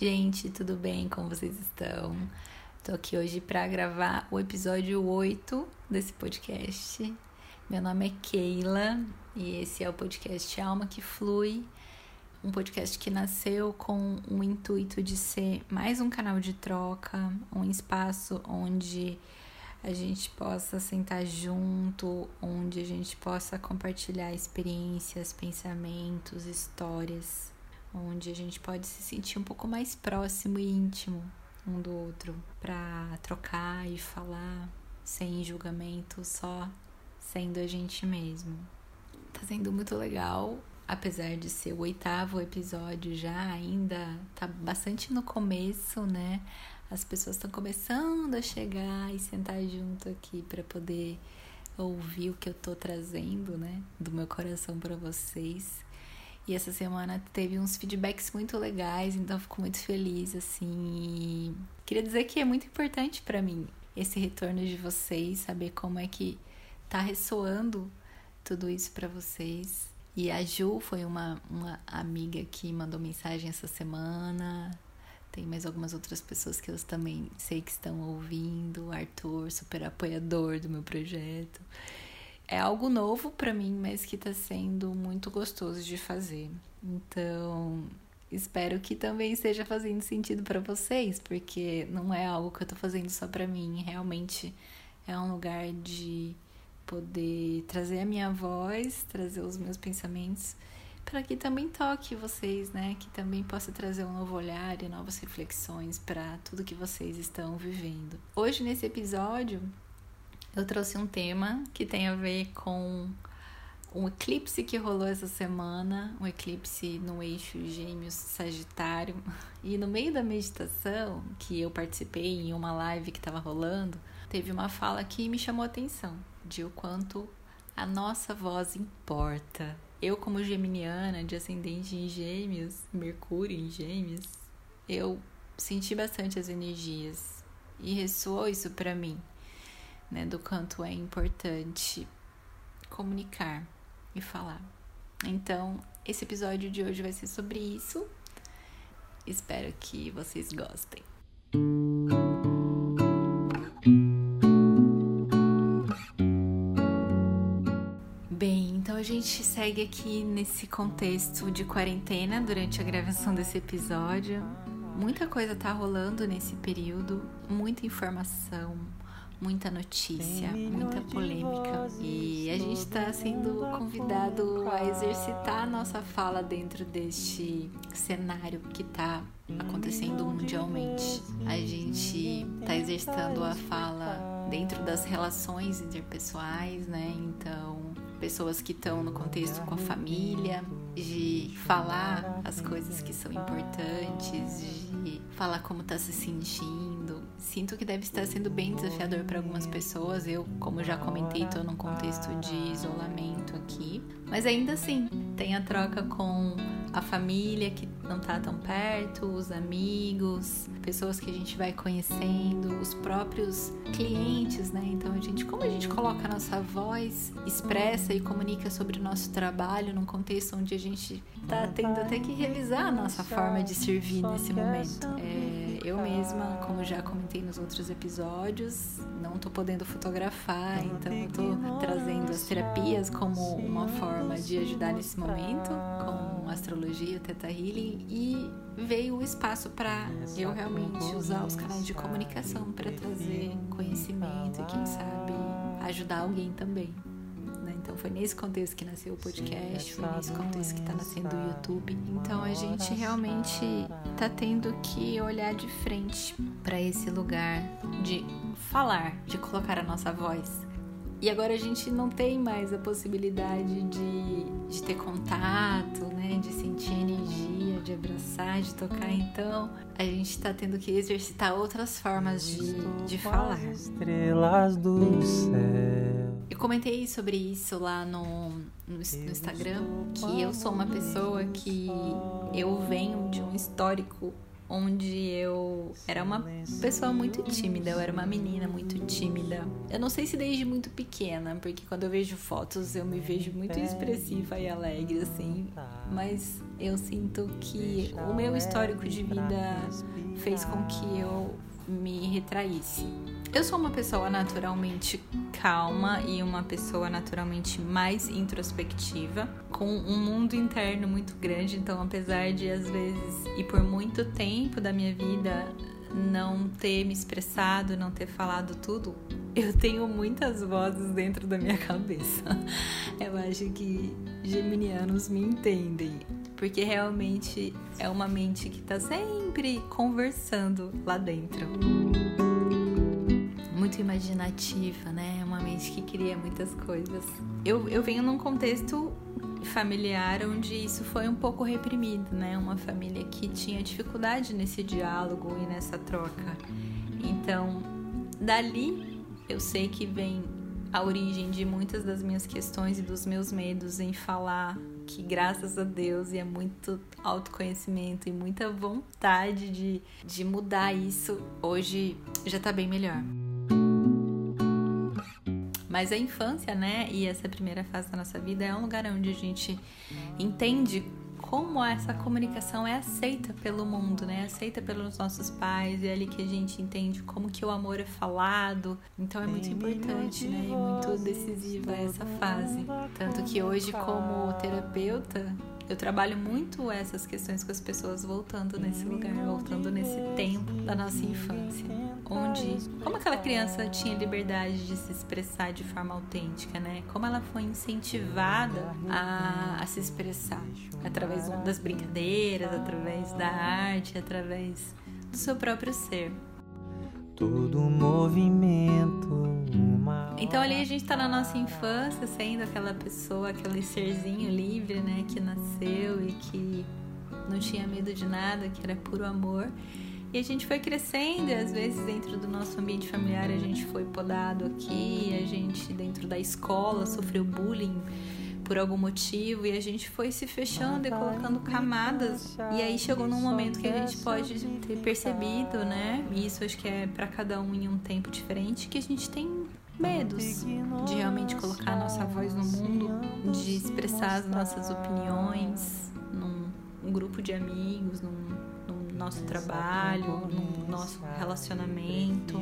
Gente, tudo bem? Como vocês estão? Tô aqui hoje para gravar o episódio 8 desse podcast. Meu nome é Keila e esse é o podcast Alma que Flui, um podcast que nasceu com o intuito de ser mais um canal de troca, um espaço onde a gente possa sentar junto, onde a gente possa compartilhar experiências, pensamentos, histórias onde a gente pode se sentir um pouco mais próximo e íntimo um do outro para trocar e falar sem julgamento, só sendo a gente mesmo. Tá sendo muito legal, apesar de ser o oitavo episódio já, ainda tá bastante no começo, né? As pessoas estão começando a chegar e sentar junto aqui para poder ouvir o que eu tô trazendo, né, do meu coração para vocês. E essa semana teve uns feedbacks muito legais, então fico muito feliz, assim. E queria dizer que é muito importante para mim esse retorno de vocês, saber como é que tá ressoando tudo isso para vocês. E a Ju foi uma, uma amiga que mandou mensagem essa semana. Tem mais algumas outras pessoas que eu também sei que estão ouvindo. O Arthur, super apoiador do meu projeto é algo novo para mim, mas que está sendo muito gostoso de fazer. Então, espero que também esteja fazendo sentido para vocês, porque não é algo que eu estou fazendo só para mim, realmente é um lugar de poder trazer a minha voz, trazer os meus pensamentos, para que também toque vocês, né? Que também possa trazer um novo olhar e novas reflexões para tudo que vocês estão vivendo. Hoje nesse episódio, eu trouxe um tema que tem a ver com um eclipse que rolou essa semana, um eclipse no eixo Gêmeos Sagitário. E no meio da meditação, que eu participei em uma live que estava rolando, teve uma fala que me chamou a atenção de o quanto a nossa voz importa. Eu, como geminiana, de ascendente em Gêmeos, Mercúrio em Gêmeos, eu senti bastante as energias e ressoou isso para mim né, do quanto é importante comunicar e falar. Então, esse episódio de hoje vai ser sobre isso. Espero que vocês gostem. Bem, então a gente segue aqui nesse contexto de quarentena durante a gravação desse episódio. Muita coisa tá rolando nesse período, muita informação, muita notícia, muita polêmica. E a gente está sendo convidado a exercitar a nossa fala dentro deste cenário que está acontecendo mundialmente. A gente está exercitando a fala dentro das relações interpessoais, né? Então, pessoas que estão no contexto com a família, de falar as coisas que são importantes, de falar como está se sentindo. Sinto que deve estar sendo bem desafiador para algumas pessoas. Eu, como já comentei, estou num contexto de isolamento aqui, mas ainda assim tem a troca com a família que não tá tão perto, os amigos, pessoas que a gente vai conhecendo, os próprios clientes, né? Então a gente, como a gente coloca a nossa voz, expressa e comunica sobre o nosso trabalho num contexto onde a gente tá tendo até que revisar a nossa forma de servir nesse momento. É, eu mesma, como já comentei nos outros episódios, não tô podendo fotografar, então eu tô trazendo as terapias como uma forma de ajudar nesse momento, com astrologia, teta healing e veio o espaço para eu realmente usar os canais de comunicação para trazer conhecimento e quem sabe ajudar alguém também. Então foi nesse contexto que nasceu o podcast, foi nesse contexto que está nascendo o YouTube. Então a gente realmente está tendo que olhar de frente para esse lugar de falar, de colocar a nossa voz. E agora a gente não tem mais a possibilidade de, de ter contato, né? De sentir energia, de abraçar, de tocar. Então a gente está tendo que exercitar outras formas de, de falar. Estrelas do céu. Eu comentei sobre isso lá no, no, no, Instagram, que eu sou uma pessoa que eu venho de um histórico onde eu era uma pessoa muito tímida, eu era uma menina muito tímida. Eu não sei se desde muito pequena, porque quando eu vejo fotos eu me vejo muito expressiva e alegre, assim, mas eu sinto que o meu histórico de vida fez com que eu me retraísse. Eu sou uma pessoa naturalmente calma e uma pessoa naturalmente mais introspectiva, com um mundo interno muito grande, então apesar de às vezes e por muito tempo da minha vida não ter me expressado, não ter falado tudo, eu tenho muitas vozes dentro da minha cabeça. Eu acho que geminianos me entendem, porque realmente é uma mente que está sempre conversando lá dentro. Muito imaginativa, né? Uma mente que cria muitas coisas. Eu, eu venho num contexto familiar onde isso foi um pouco reprimido, né? Uma família que tinha dificuldade nesse diálogo e nessa troca. Então, dali eu sei que vem a origem de muitas das minhas questões e dos meus medos em falar que graças a Deus e é muito autoconhecimento e muita vontade de, de mudar isso, hoje já tá bem melhor. Mas a infância, né, e essa primeira fase da nossa vida é um lugar onde a gente entende como essa comunicação é aceita pelo mundo, né? Aceita pelos nossos pais, é ali que a gente entende como que o amor é falado. Então é muito importante, né? E muito decisiva essa fase. Tanto que hoje, como terapeuta, eu trabalho muito essas questões com as pessoas voltando nesse lugar, voltando nesse tempo da nossa infância, onde como aquela criança tinha liberdade de se expressar de forma autêntica, né? Como ela foi incentivada a, a se expressar através das brincadeiras, através da arte, através do seu próprio ser. Todo movimento então ali a gente tá na nossa infância, sendo aquela pessoa, aquele serzinho livre, né, que nasceu e que não tinha medo de nada, que era puro amor. E a gente foi crescendo, e às vezes dentro do nosso ambiente familiar a gente foi podado aqui, a gente dentro da escola sofreu bullying por algum motivo e a gente foi se fechando e colocando camadas. E aí chegou num momento que a gente pode ter percebido, né? E isso acho que é para cada um em um tempo diferente, que a gente tem medos de realmente colocar a nossa voz no mundo, de expressar as nossas opiniões num, grupo de amigos, num, nosso trabalho, no nosso relacionamento.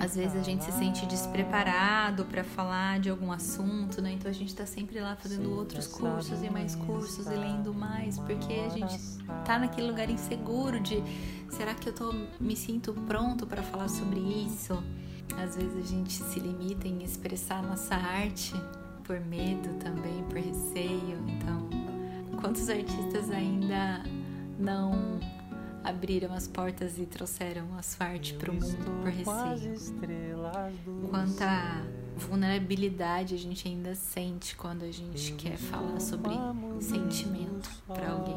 Às vezes a gente se sente despreparado para falar de algum assunto, né? Então a gente está sempre lá fazendo outros cursos e mais cursos e lendo mais, porque a gente tá naquele lugar inseguro de será que eu tô me sinto pronto para falar sobre isso? Às vezes a gente se limita em expressar nossa arte por medo também, por receio. Então, quantos artistas ainda não abriram as portas e trouxeram asfarte para o mundo por receio? Quanta vulnerabilidade a gente ainda sente quando a gente quer falar sobre sentimento para alguém.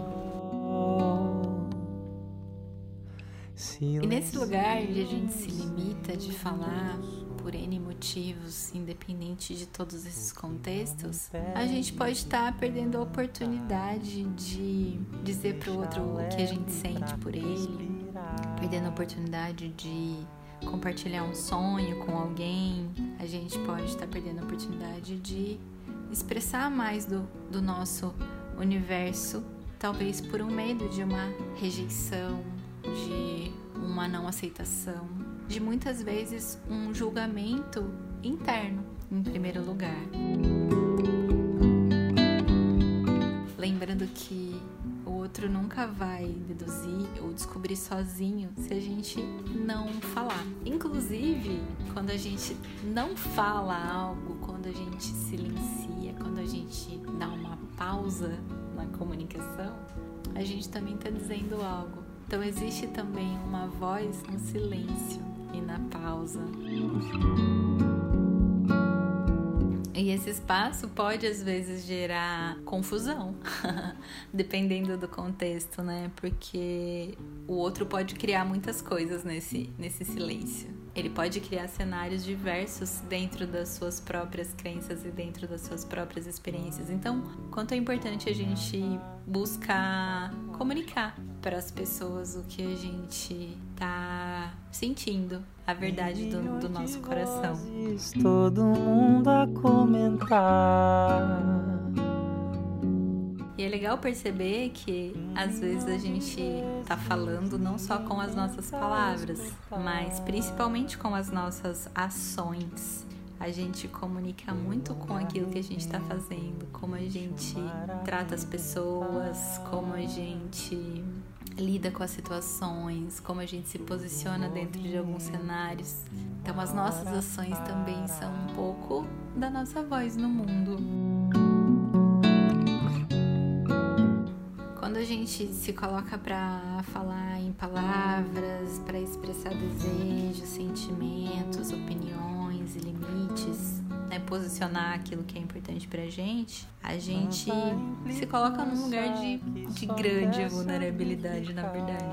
E nesse lugar onde a gente se limita de falar por N motivos, independente de todos esses contextos, a gente pode estar tá perdendo a oportunidade de dizer para o outro o que a gente sente por ele, perdendo a oportunidade de compartilhar um sonho com alguém, a gente pode estar tá perdendo a oportunidade de expressar mais do, do nosso universo, talvez por um medo de uma rejeição, de uma não aceitação, de muitas vezes um julgamento interno, em primeiro lugar. Lembrando que o outro nunca vai deduzir ou descobrir sozinho se a gente não falar. Inclusive, quando a gente não fala algo, quando a gente silencia, quando a gente dá uma pausa na comunicação, a gente também está dizendo algo. Então existe também uma voz no silêncio e na pausa. E esse espaço pode às vezes gerar confusão, dependendo do contexto, né? Porque o outro pode criar muitas coisas nesse, nesse silêncio. Ele pode criar cenários diversos dentro das suas próprias crenças e dentro das suas próprias experiências. Então, quanto é importante a gente buscar comunicar para as pessoas o que a gente tá sentindo, a verdade do, do nosso coração. Todo mundo a comentar. E é legal perceber que às vezes a gente tá falando não só com as nossas palavras, mas principalmente com as nossas ações. A gente comunica muito com aquilo que a gente está fazendo, como a gente trata as pessoas, como a gente lida com as situações, como a gente se posiciona dentro de alguns cenários. Então, as nossas ações também são um pouco da nossa voz no mundo. quando a gente se coloca para falar em palavras, para expressar desejos, sentimentos, opiniões posicionar aquilo que é importante pra gente, a gente se coloca num lugar de, de grande vulnerabilidade, na verdade.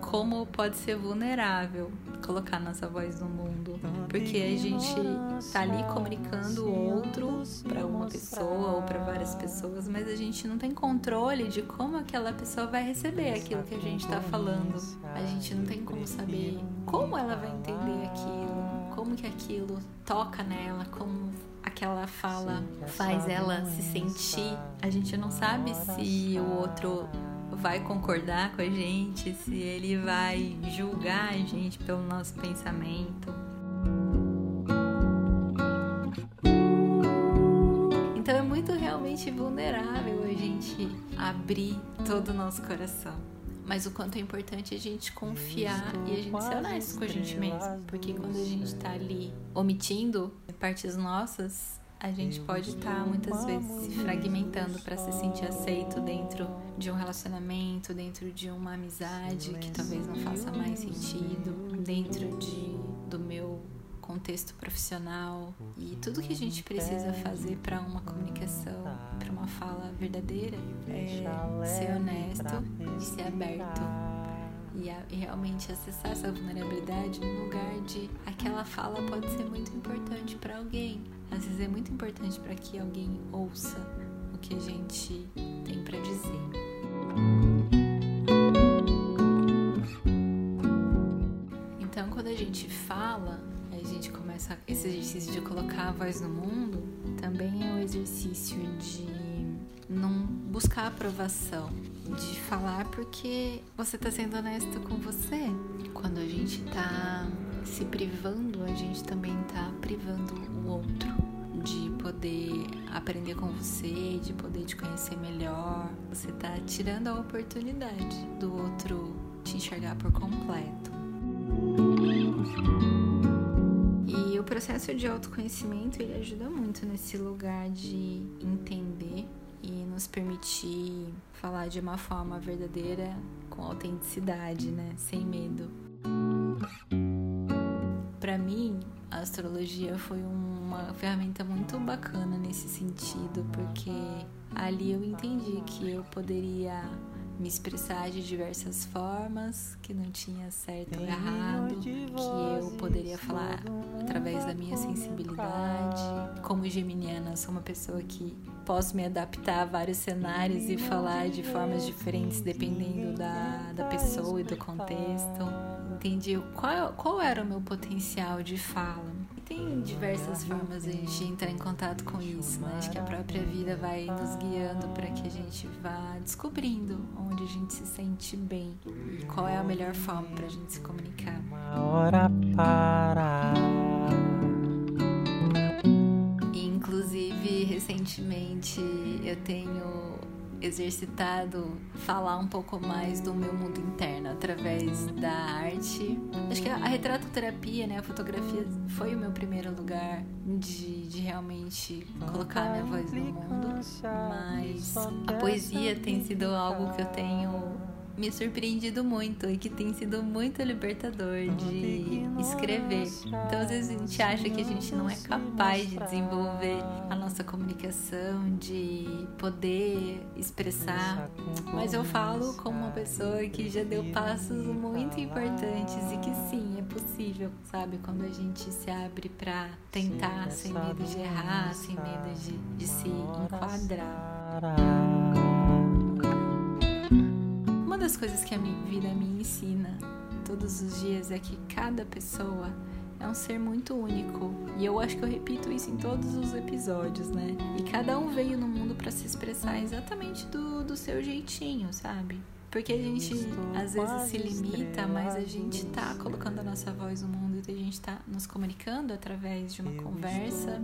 Como pode ser vulnerável colocar nossa voz no mundo, porque a gente tá ali comunicando o outro para uma pessoa ou para várias pessoas, mas a gente não tem controle de como aquela pessoa vai receber aquilo que a gente tá falando. A gente não tem como saber como ela vai entender aquilo, como que aquilo toca nela, como aquela fala faz ela se sentir. A gente não sabe se o outro vai concordar com a gente, se ele vai julgar a gente pelo nosso pensamento. Então é muito realmente vulnerável a gente abrir todo o nosso coração. Mas o quanto é importante a gente confiar e a gente ser honesto com a gente mesmo. Porque quando a gente tá ali omitindo partes nossas, a gente pode estar tá, muitas vezes se fragmentando para se sentir aceito dentro de um relacionamento, dentro de uma amizade que talvez não faça mais sentido, dentro de, do meu contexto profissional e tudo que a gente precisa fazer para uma comunicação, para uma fala verdadeira é ser honesto e ser aberto. e, a, e, realmente acessar essa vulnerabilidade no lugar de aquela fala pode ser muito importante para alguém. Às vezes é muito importante para que alguém ouça o que a gente tem para dizer. Então, quando a gente fala, gente começa esse exercício de colocar a voz no mundo, também é um exercício de não buscar aprovação, de falar porque você está sendo honesto com você. Quando a gente está se privando, a gente também está privando o outro de poder aprender com você, de poder te conhecer melhor. Você está tirando a oportunidade do outro te enxergar por completo. Processo de autoconhecimento ele ajuda muito nesse lugar de entender e nos permitir falar de uma forma verdadeira, com autenticidade, né? Sem medo. Para mim, a astrologia foi uma ferramenta muito bacana nesse sentido, porque ali eu entendi que eu poderia me expressar de diversas formas, que não tinha certo ou errado, que eu poderia falar através da minha sensibilidade. Como geminiana, sou uma pessoa que posso me adaptar a vários cenários e falar de formas diferentes dependendo da, da pessoa e do contexto. Entendi qual, qual era o meu potencial de fala tem diversas formas de entrar em contato com isso, né? Acho que a própria vida vai nos guiando para que a gente vá descobrindo onde a gente se sente bem e qual é a melhor forma para a gente se comunicar. Uma hora para. Inclusive, recentemente eu tenho exercitado falar um pouco mais do meu mundo interno através da arte. Acho que a, retratoterapia, né, a fotografia foi o meu primeiro lugar de, de realmente colocar a minha voz no mundo, mas a poesia tem sido algo que eu tenho me surpreendido muito e que tem sido muito libertador de escrever. Então, às vezes a gente acha que a gente não é capaz de desenvolver a nossa comunicação, de poder expressar, mas eu falo como uma pessoa que já deu passos muito importantes e que sim, é possível, sabe? Quando a gente se abre para tentar sem medo de errar, sem medo de, de se enquadrar das coisas que a minha vida me ensina todos os dias é que cada pessoa é um ser muito único. E eu acho que eu repito isso em todos os episódios, né? E cada um veio no mundo para se expressar exatamente do, do seu jeitinho, sabe? Porque a gente às vezes se limita, mas a gente tá colocando a nossa voz no mundo e a gente tá nos comunicando através de uma conversa,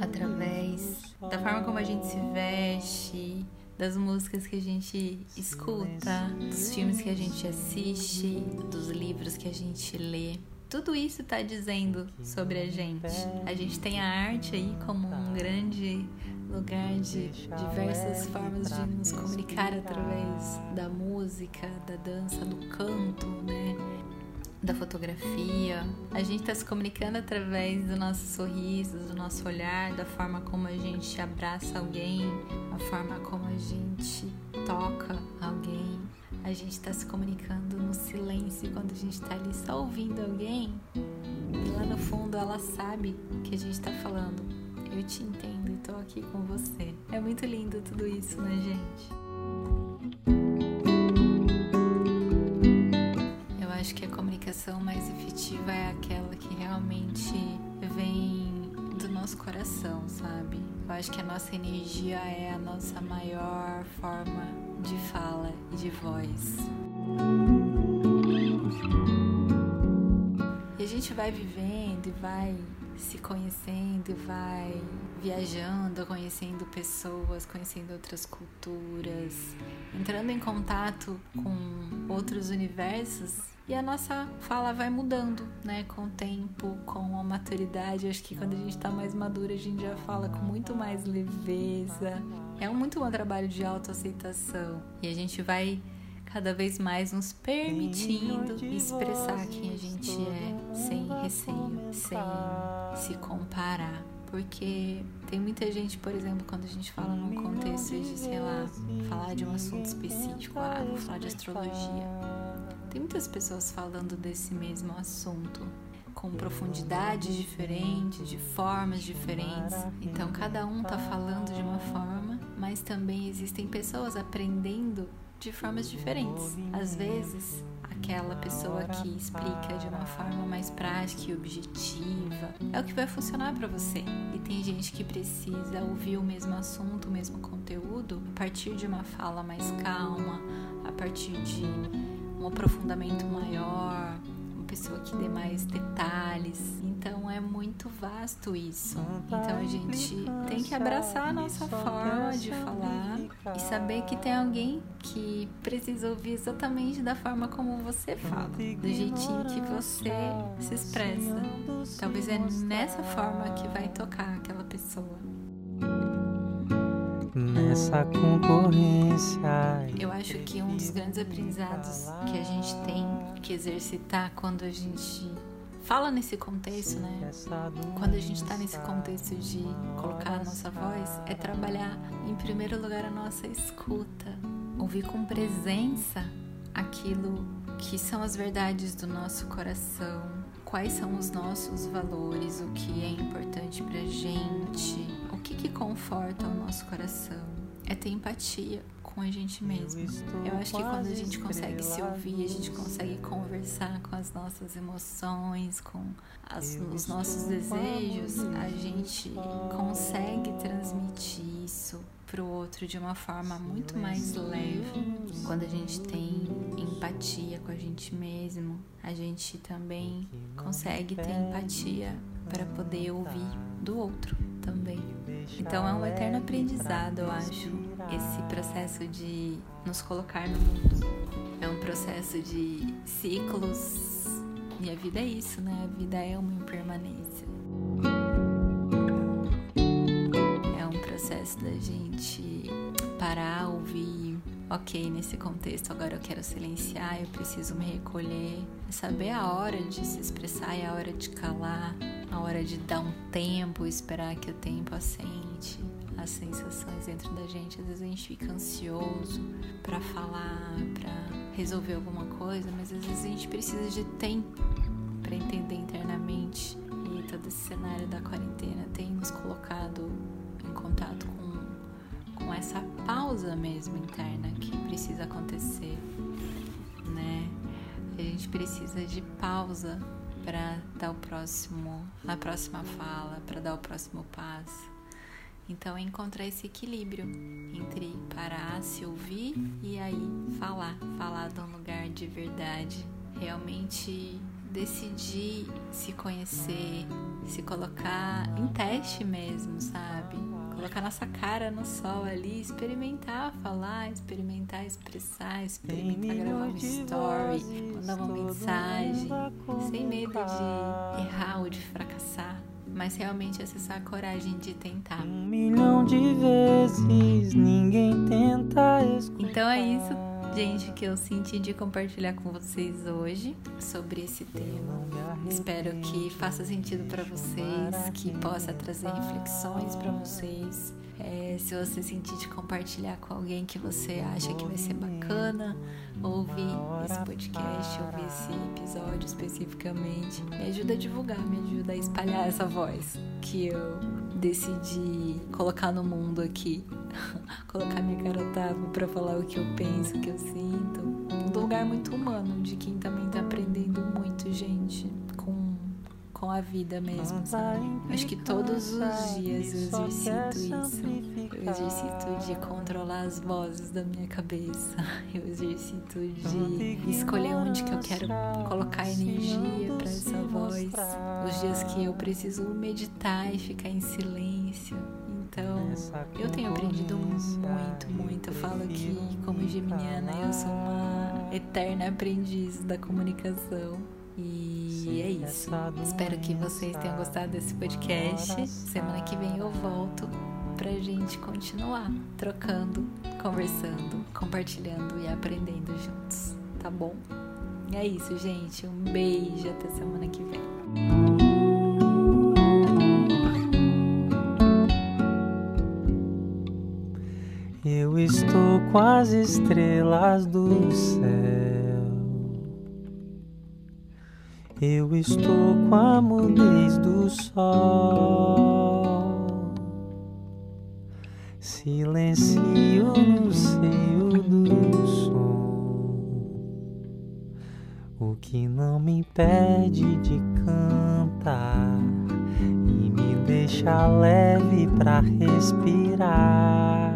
através da forma como a gente se veste, das músicas que a gente escuta, dos filmes que a gente assiste, dos livros que a gente lê. Tudo isso está dizendo sobre a gente. A gente tem a arte aí como um grande lugar de diversas formas de nos comunicar através da música, da dança, do canto, né? Da fotografia. A gente está se comunicando através do nosso sorriso, do nosso olhar, da forma como a gente abraça alguém, a forma como a gente toca alguém. A gente está se comunicando no silêncio quando a gente está ali só ouvindo alguém. E lá no fundo ela sabe que a gente está falando. Eu te entendo e tô aqui com você. É muito lindo tudo isso, né, gente? Eu acho que a comunicação mais efetiva é aquela que realmente vem do nosso coração, sabe? Eu acho que a nossa energia é a nossa maior forma de fala e de voz. E a gente vai vivendo e vai se conhecendo e vai viajando, conhecendo pessoas, conhecendo outras culturas, entrando em contato com outros universos e a nossa fala vai mudando, né? Com o tempo, com a maturidade. Acho que quando a gente tá mais madura, a gente já fala com muito mais leveza. É um muito bom trabalho de autoaceitação e a gente vai cada vez mais nos permitindo expressar quem a gente é, sem receio, sem se comparar. Porque tem muita gente, por exemplo, quando a gente fala num contexto de, sei lá, falar de um assunto específico, ah, vou falar de astrologia. Tem muitas pessoas falando desse mesmo assunto com profundidades diferentes, de formas diferentes. Então cada um tá falando de uma forma, mas também existem pessoas aprendendo de formas diferentes. Às vezes, aquela pessoa que explica de uma forma mais prática e objetiva é o que vai funcionar para você. E tem gente que precisa ouvir o mesmo assunto, o mesmo conteúdo a partir de uma fala mais calma, a partir de um aprofundamento maior, uma pessoa que dê mais detalhes. Então é muito vasto isso. Então a gente tem que abraçar a nossa forma de falar e saber que tem alguém que precisa ouvir exatamente da forma como você fala, do jeitinho que você se expressa. Talvez é nessa forma que vai tocar aquela pessoa. Nessa concorrência. Eu acho que um dos grandes aprendizados que a gente tem que exercitar quando a gente fala nesse contexto, né? Quando a gente está nesse contexto de colocar a nossa voz, é trabalhar em primeiro lugar a nossa escuta, ouvir com presença aquilo que são as verdades do nosso coração, quais são os nossos valores, o que é importante pra gente, o que, que conforta o nosso coração. É ter empatia com a gente mesmo. Eu acho que quando a gente consegue se ouvir, a gente consegue conversar com as nossas emoções, com as, os nossos desejos, a gente consegue transmitir isso para o outro de uma forma muito mais leve. Quando a gente tem empatia com a gente mesmo, a gente também consegue ter empatia para poder ouvir do outro também. Então é um eterno aprendizado, eu acho, esse processo de nos colocar no mundo. É um processo de ciclos e a vida é isso, né? A vida é uma impermanência. É um processo da gente parar, ouvir. Ok, nesse contexto agora eu quero silenciar, eu preciso me recolher. É saber a hora de se expressar e a hora de calar, a hora de dar um tempo, esperar que o tempo assente as sensações dentro da gente. Às vezes a gente fica ansioso para falar, para resolver alguma coisa, mas às vezes a gente precisa de tempo para entender internamente. E todo esse cenário da quarentena tem nos colocado em contato com, com essa pausa mesmo interna que precisa acontecer. gente precisa de pausa para dar o próximo, a próxima fala, para dar o próximo passo. Então é encontrar esse equilíbrio entre parar, se ouvir e aí falar, falar de um lugar de verdade, realmente decidir se conhecer, se colocar em teste mesmo, sabe? Colocar nossa cara no sol ali, experimentar falar, experimentar expressar, experimentar gravar uma story, mandar uma mensagem, sem medo de errar ou de fracassar, mas realmente acessar a coragem de tentar. Um milhão de vezes ninguém tenta escutar. Então é isso gente, que eu senti de compartilhar com vocês hoje sobre esse tema. Espero que faça sentido para vocês, que possa trazer reflexões para vocês. É, se você sentir de compartilhar com alguém que você acha que vai ser bacana ouvir esse podcast, ouvir esse episódio especificamente, me ajuda a divulgar, me ajuda a espalhar essa voz que eu decidi colocar no mundo aqui. colocar minha cara tapa para falar o que eu penso, o que eu sinto. Um lugar muito humano, de quem também tá aprendendo muito, gente, com, com a vida mesmo, sabe? Acho que todos os dias eu exercito isso. Eu exercito de controlar as vozes da minha cabeça. Eu exercito de escolher onde que eu quero colocar energia para essa voz. Os dias que eu preciso meditar e ficar em silêncio então, eu tenho aprendido muito, muito. Eu falo que, como geminiana, eu sou uma eterna aprendiz da comunicação. E é isso. Espero que vocês tenham gostado desse podcast. Semana que vem eu volto pra gente continuar trocando, conversando, compartilhando e aprendendo juntos, tá bom? E é isso, gente. Um beijo até semana que vem. Estou com as estrelas do céu. Eu estou com a mudez do sol. Silencio no seio do som. O que não me impede de cantar e me deixa leve pra respirar.